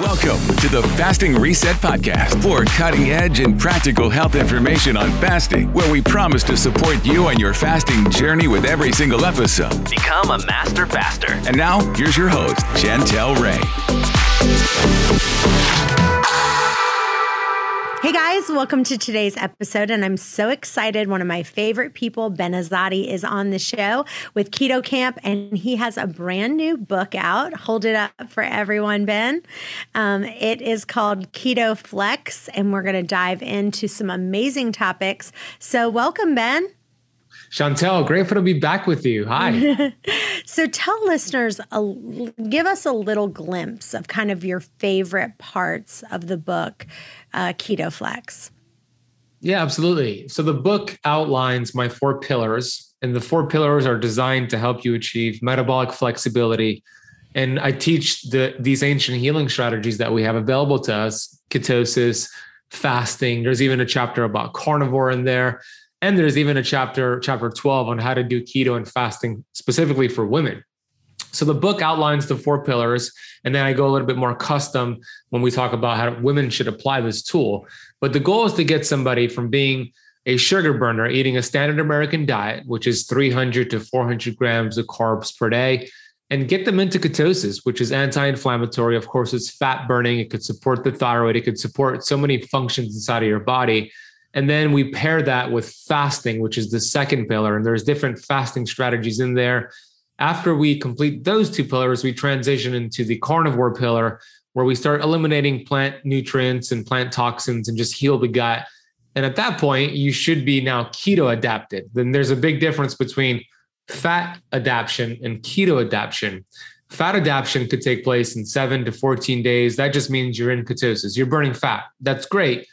Welcome to the Fasting Reset Podcast for cutting edge and practical health information on fasting, where we promise to support you on your fasting journey with every single episode. Become a master faster. And now, here's your host, Chantel Ray. Hey guys, welcome to today's episode. And I'm so excited. One of my favorite people, Ben Azadi, is on the show with Keto Kamp, and he has a brand new book out. Hold it up for everyone, Ben. Um, it is called Keto Flex, and we're going to dive into some amazing topics. So, welcome, Ben. Chantel, grateful to be back with you. Hi. so tell listeners, a, give us a little glimpse of kind of your favorite parts of the book, uh, Keto Flex. Yeah, absolutely. So the book outlines my four pillars, and the four pillars are designed to help you achieve metabolic flexibility. And I teach the these ancient healing strategies that we have available to us: ketosis, fasting. There's even a chapter about carnivore in there. And there's even a chapter, chapter 12, on how to do keto and fasting specifically for women. So the book outlines the four pillars, and then I go a little bit more custom when we talk about how women should apply this tool. But the goal is to get somebody from being a sugar burner, eating a standard American diet, which is 300 to 400 grams of carbs per day, and get them into ketosis, which is anti inflammatory. Of course, it's fat burning. It could support the thyroid, it could support so many functions inside of your body and then we pair that with fasting, which is the second pillar. And there's different fasting strategies in there. After we complete those two pillars, we transition into the carnivore pillar, where we start eliminating plant nutrients and plant toxins and just heal the gut. And at that point, you should be now keto adapted. Then there's a big difference between fat adaptation and keto adaptation. Fat adaptation could take place in seven to 14 days. That just means you're in ketosis, you're burning fat. That's great.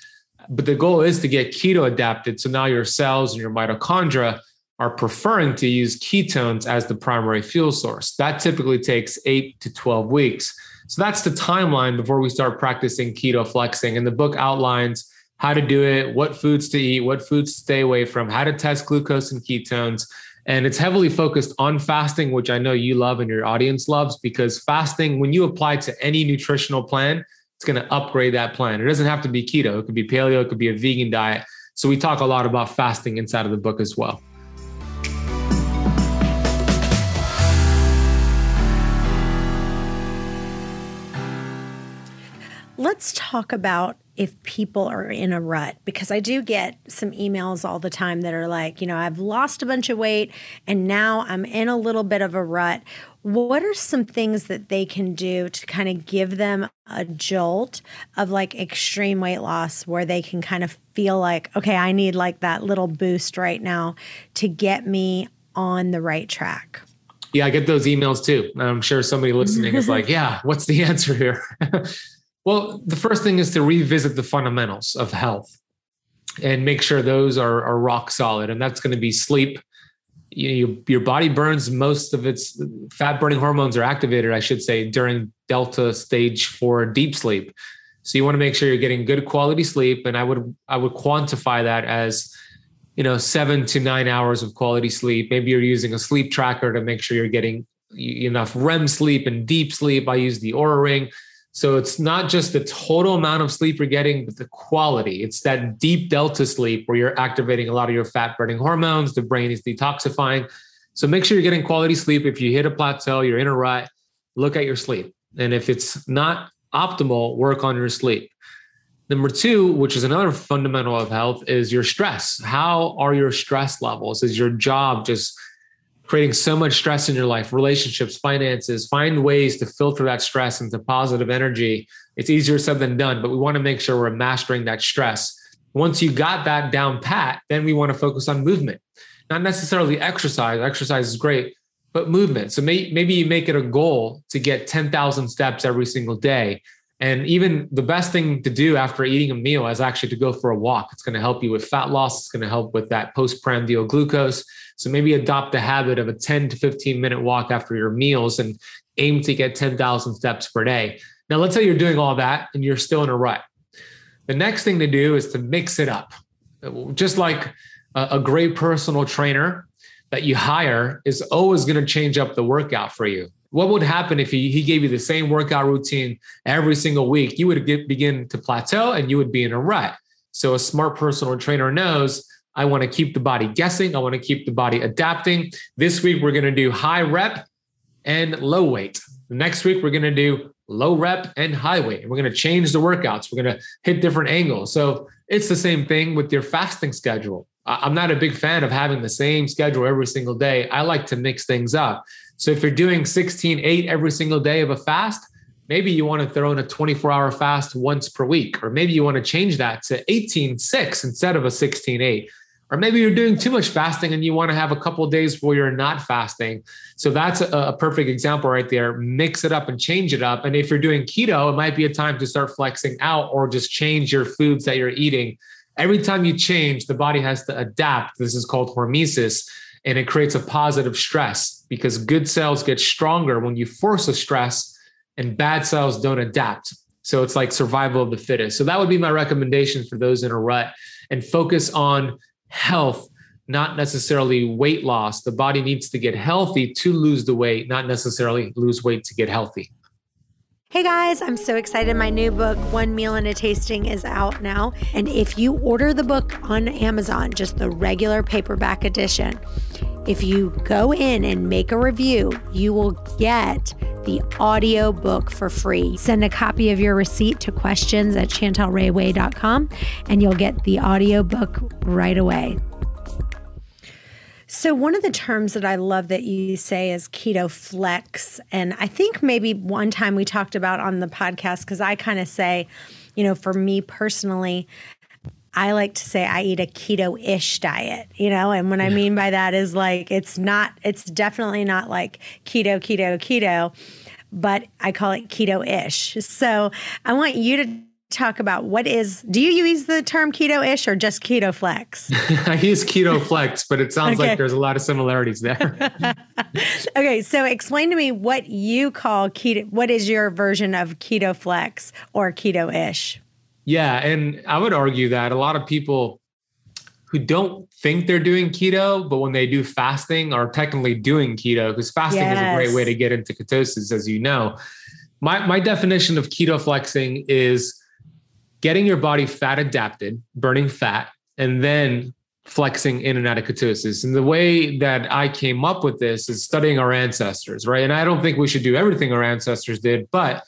But the goal is to get keto adapted. So now your cells and your mitochondria are preferring to use ketones as the primary fuel source. That typically takes eight to 12 weeks. So that's the timeline before we start practicing keto flexing. And the book outlines how to do it, what foods to eat, what foods to stay away from, how to test glucose and ketones. And it's heavily focused on fasting, which I know you love and your audience loves because fasting, when you apply to any nutritional plan, it's going to upgrade that plan. It doesn't have to be keto, it could be paleo, it could be a vegan diet. So we talk a lot about fasting inside of the book as well. Let's talk about if people are in a rut because I do get some emails all the time that are like, you know, I've lost a bunch of weight and now I'm in a little bit of a rut. What are some things that they can do to kind of give them a jolt of like extreme weight loss where they can kind of feel like, okay, I need like that little boost right now to get me on the right track? Yeah, I get those emails too. I'm sure somebody listening is like, yeah, what's the answer here? Well, the first thing is to revisit the fundamentals of health and make sure those are, are rock solid. And that's going to be sleep. You, you, your body burns most of its fat burning hormones are activated, I should say, during delta stage four deep sleep. So you want to make sure you're getting good quality sleep. And I would I would quantify that as you know seven to nine hours of quality sleep. Maybe you're using a sleep tracker to make sure you're getting enough REM sleep and deep sleep. I use the Oura Ring. So it's not just the total amount of sleep you're getting, but the quality. It's that deep delta sleep where you're activating a lot of your fat burning hormones, the brain is detoxifying. So make sure you're getting quality sleep. If you hit a plateau, you're in a rut, look at your sleep. And if it's not optimal, work on your sleep. Number two, which is another fundamental of health, is your stress. How are your stress levels? Is your job just creating so much stress in your life, relationships, finances, find ways to filter that stress into positive energy. It's easier said than done, but we want to make sure we're mastering that stress. Once you got that down pat, then we want to focus on movement, not necessarily exercise. Exercise is great, but movement. So may, maybe you make it a goal to get 10,000 steps every single day. And even the best thing to do after eating a meal is actually to go for a walk. It's going to help you with fat loss. It's going to help with that postprandial glucose. So maybe adopt the habit of a 10 to 15 minute walk after your meals and aim to get 10,000 steps per day. Now, let's say you're doing all that and you're still in a rut. The next thing to do is to mix it up. Just like a great personal trainer that you hire is always going to change up the workout for you what would happen if he, he gave you the same workout routine every single week? You would get, begin to plateau and you would be in a rut. So a smart personal trainer knows I want to keep the body guessing. I want to keep the body adapting. This week, we're going to do high rep and low weight. Next week, we're going to do low rep and high weight. And we're going to change the workouts. We're going to hit different angles. So it's the same thing with your fasting schedule. I'm not a big fan of having the same schedule every single day. I like to mix things up. So if you're doing 16 8 every single day of a fast, maybe you want to throw in a 24 hour fast once per week, or maybe you want to change that to 18 6 instead of a 16 8. Or maybe you're doing too much fasting and you want to have a couple days where you're not fasting. So that's a, a, perfect example right there. Mix it up and change it up. And if you're doing keto, it might be a time to start flexing out or just change your foods that you're eating. Every time you change, the body has to adapt. This is called hormesis and it creates a positive stress because good cells get stronger when you force a stress and bad cells don't adapt. So it's like survival of the fittest. So that would be my recommendation for those in a rut and focus on health, not necessarily weight loss. The body needs to get healthy to lose the weight, not necessarily lose weight to get healthy. Hey guys, I'm so excited. My new book, One Meal and a Tasting, is out now. And if you order the book on Amazon, just the regular paperback edition, if you go in and make a review, you will get the audio book for free. Send a copy of your receipt to questions at chantelrayway.com and you'll get the audio book right away. So, one of the terms that I love that you say is keto flex. And I think maybe one time we talked about on the podcast, because I kind of say, you know, for me personally, I like to say I eat a keto ish diet, you know, and what. I mean by that is like it's not, it's definitely not like keto, keto, keto, but I call it keto ish. So I want you to talk about what is do you use the term keto ish or just keto flex i use keto flex but it sounds okay. like there's a lot of similarities there okay so explain to me what you call keto what is your version of keto flex or keto ish yeah and i would argue that a lot of people who don't think they're doing keto but when they do fasting are technically doing keto because fasting yes. is a great way to get into ketosis as you know my, my definition of keto flexing is getting your body fat adapted, burning fat, and then flexing in and out of ketosis. And the way that I came up with this is studying our ancestors, right? And I don't think we should do everything our ancestors did, but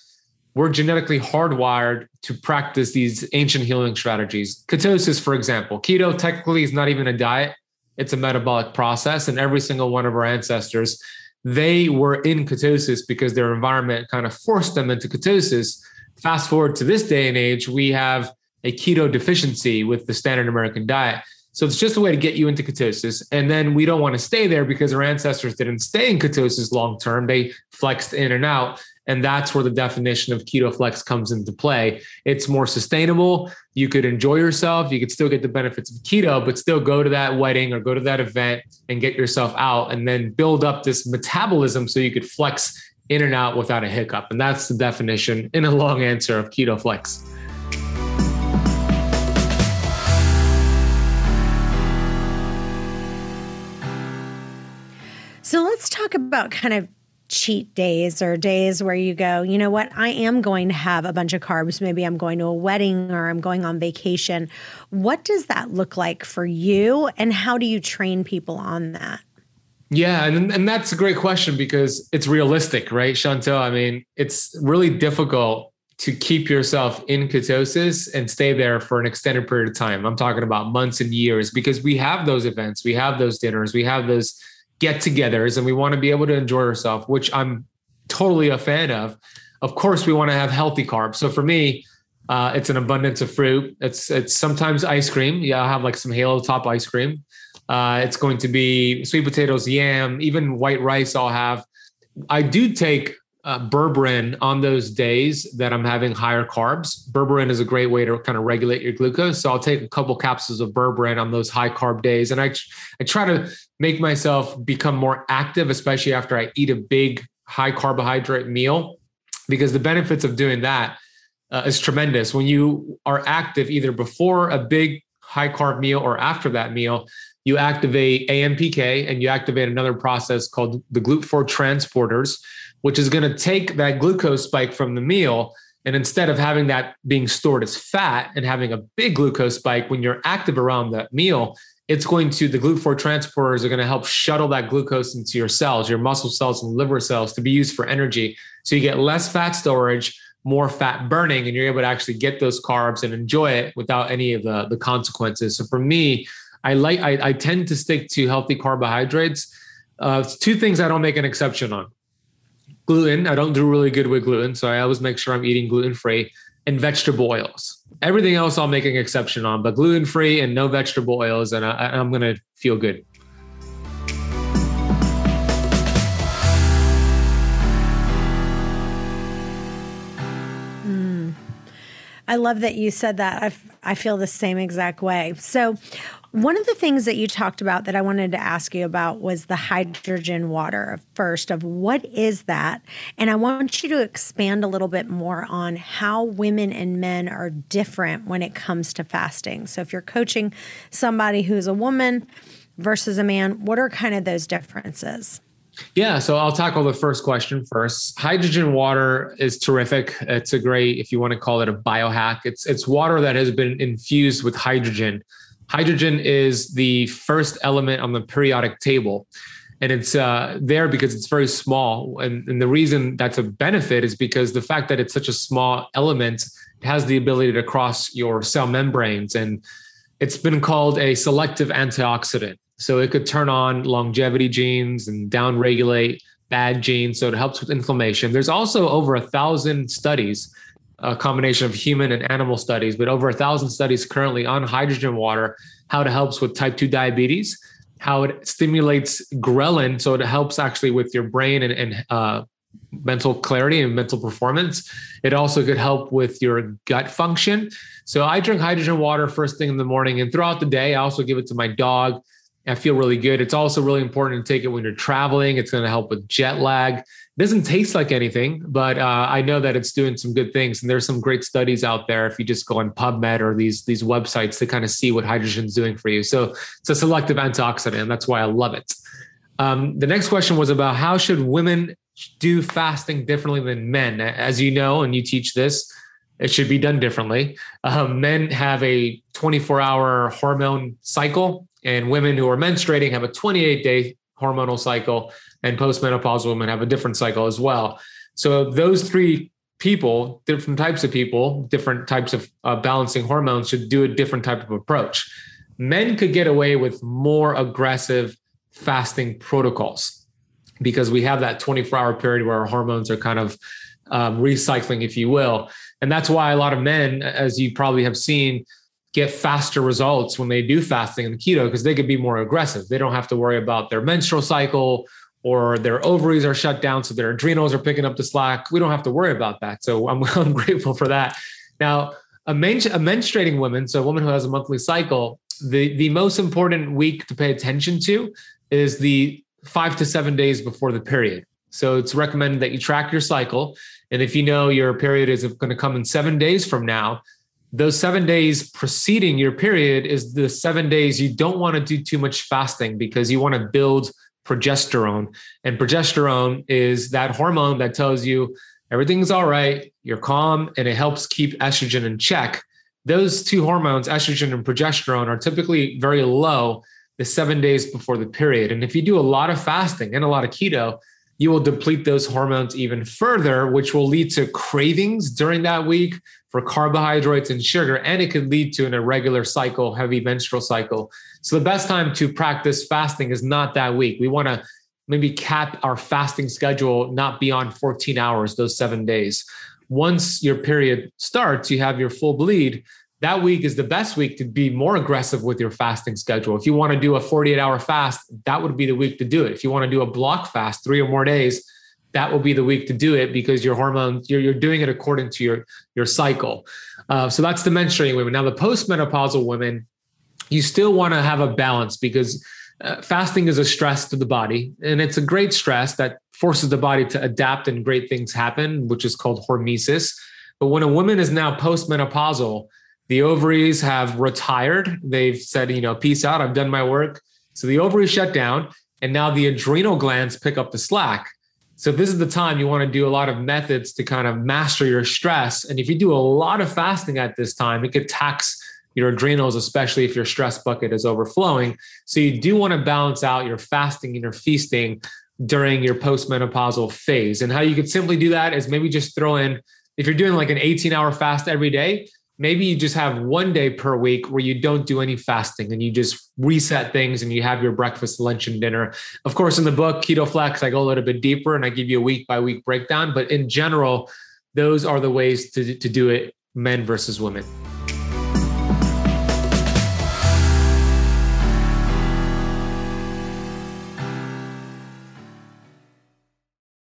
we're genetically hardwired to practice these ancient healing strategies. Ketosis, for example, keto technically is not even a diet, it's a metabolic process. And every single one of our ancestors, they were in ketosis because their environment kind of forced them into ketosis fast forward to this day and age, we have a keto deficiency with the standard American diet. So it's just a way to get you into ketosis. And then we don't want to stay there because our ancestors didn't stay in ketosis long term. They flexed in and out. And that's where the definition of keto flex comes into play. It's more sustainable. You could enjoy yourself. You could still get the benefits of keto, but still go to that wedding or go to that event and get yourself out and then build up this metabolism so you could flex in and out without a hiccup. And that's the definition in a long answer of keto flex. So let's talk about kind of cheat days or days where you go, you know what, I am going to have a bunch of carbs. Maybe I'm going to a wedding or I'm going on vacation. What does that look like for you? And how do you train people on that? Yeah, and and that's a great question because it's realistic, right, Chantel? I mean, it's really difficult to keep yourself in ketosis and stay there for an extended period of time. I'm talking about months and years because we have those events, we have those dinners, we have those get-togethers, and we want to be able to enjoy ourselves, which I'm totally a fan of. Of course, we want to have healthy carbs. So for me, uh, it's an abundance of fruit. It's it's sometimes ice cream. Yeah, I'll have like some Halo Top ice cream. Uh, it's going to be sweet potatoes, yam, even white rice. I'll have. I do take uh, berberine on those days that I'm having higher carbs. Berberine is a great way to kind of regulate your glucose. So I'll take a couple capsules of berberine on those high carb days, and I I try to make myself become more active, especially after I eat a big high carbohydrate meal, because the benefits of doing that uh, is tremendous. When you are active either before a big high carb meal or after that meal, you activate AMPK and you activate another process called the GLUT4 transporters, which is going to take that glucose spike from the meal. And instead of having that being stored as fat and having a big glucose spike when you're active around that meal, it's going to, the GLUT4 transporters are going to help shuttle that glucose into your cells, your muscle cells and liver cells to be used for energy. So you get less fat storage, more fat burning, and you're able to actually get those carbs and enjoy it without any of the, the consequences. So for me, I like, I, I tend to stick to healthy carbohydrates. Uh, two things I don't make an exception on gluten. I don't do really good with gluten. So I always make sure I'm eating gluten free and vegetable oils. Everything else I'll make an exception on, but gluten free and no vegetable oils, and I, I'm going to feel good. I love that you said that. I, I feel the same exact way. So, one of the things that you talked about that I wanted to ask you about was the hydrogen water first of what is that? And I want you to expand a little bit more on how women and men are different when it comes to fasting. So if you're coaching somebody who's a woman versus a man, what are kind of those differences? Yeah, so I'll tackle the first question first. Hydrogen water is terrific. It's a great, if you want to call it a biohack. It's it's water that has been infused with hydrogen hydrogen is the first element on the periodic table and it's uh, there because it's very small and, and, the reason that's a benefit is because the fact that it's such a small element has the ability to cross your cell membranes and it's been called a selective antioxidant so it could turn on longevity genes and downregulate bad genes so it helps with inflammation there's also over a thousand studies a combination of human and animal studies, but over a thousand studies currently on hydrogen water, how it helps with type 2 diabetes, how it stimulates ghrelin. So it helps actually with your brain and, and uh, mental clarity and mental performance. It also could help with your gut function. So I drink hydrogen water first thing in the morning and throughout the day. I also give it to my dog. I feel really good. It's also really important to take it when you're traveling. It's going to help with jet lag It doesn't taste like anything, but uh, I know that it's doing some good things. And there's some great studies out there if you just go on PubMed or these these websites to kind of see what hydrogen's doing for you. So it's a selective antioxidant. That's why I love it. Um, the next question was about how should women do fasting differently than men? As you know, and you teach this, it should be done differently. Um, men have a 24 hour hormone cycle, and women who are menstruating have a 28 day hormonal cycle and postmenopausal women have a different cycle as well. So those three people, different types of people, different types of uh, balancing hormones should do a different type of approach. Men could get away with more aggressive fasting protocols because we have that 24 hour period where our hormones are kind of um, recycling, if you will. And that's why a lot of men, as you probably have seen, get faster results when they do fasting and keto because they could be more aggressive. They don't have to worry about their menstrual cycle or their ovaries are shut down, so their adrenals are picking up the slack. We don't have to worry about that. So I'm, I'm grateful for that. Now, a, men- a menstruating woman, so a woman who has a monthly cycle, the, the most important week to pay attention to is the five to seven days before the period. So it's recommended that you track your cycle. And if you know your period is going to come in seven days from now, those seven days preceding your period is the seven days you don't want to do too much fasting because you want to build progesterone. And progesterone is that hormone that tells you everything's all right, you're calm, and it helps keep estrogen in check. Those two hormones, estrogen and progesterone, are typically very low the seven days before the period. And if you do a lot of fasting and a lot of keto, you will deplete those hormones even further, which will lead to cravings during that week for carbohydrates and sugar. And it could lead to an irregular cycle, heavy menstrual cycle. So the best time to practice fasting is not that week. We want to maybe cap our fasting schedule not beyond 14 hours, those seven days. Once your period starts, you have your full bleed. That week is the best week to be more aggressive with your fasting schedule. If you want to do a 48 hour fast, that would be the week to do it. If you want to do a block fast, three or more days, that will be the week to do it because your hormones you're, you're doing it according to your your cycle uh, so that's the menstruating women now the postmenopausal women you still want to have a balance because uh, fasting is a stress to the body and it's a great stress that forces the body to adapt and great things happen which is called hormesis but when a woman is now postmenopausal the ovaries have retired they've said you know peace out i've done my work so the ovaries shut down and now the adrenal glands pick up the slack So this is the time you want to do a lot of methods to kind of master your stress. And if you do a lot of fasting at this time, it could tax your adrenals, especially if your stress bucket is overflowing. So you do want to balance out your fasting and your feasting during your postmenopausal phase. And how you could simply do that is maybe just throw in, if you're doing like an 18 hour fast every day, maybe you just have one day per week where you don't do any fasting and you just reset things and you have your breakfast, lunch, and dinner. Of course, in the book, Keto Flex, I go a little bit deeper and I give you a week by week breakdown. But in general, those are the ways to, to do it men versus women.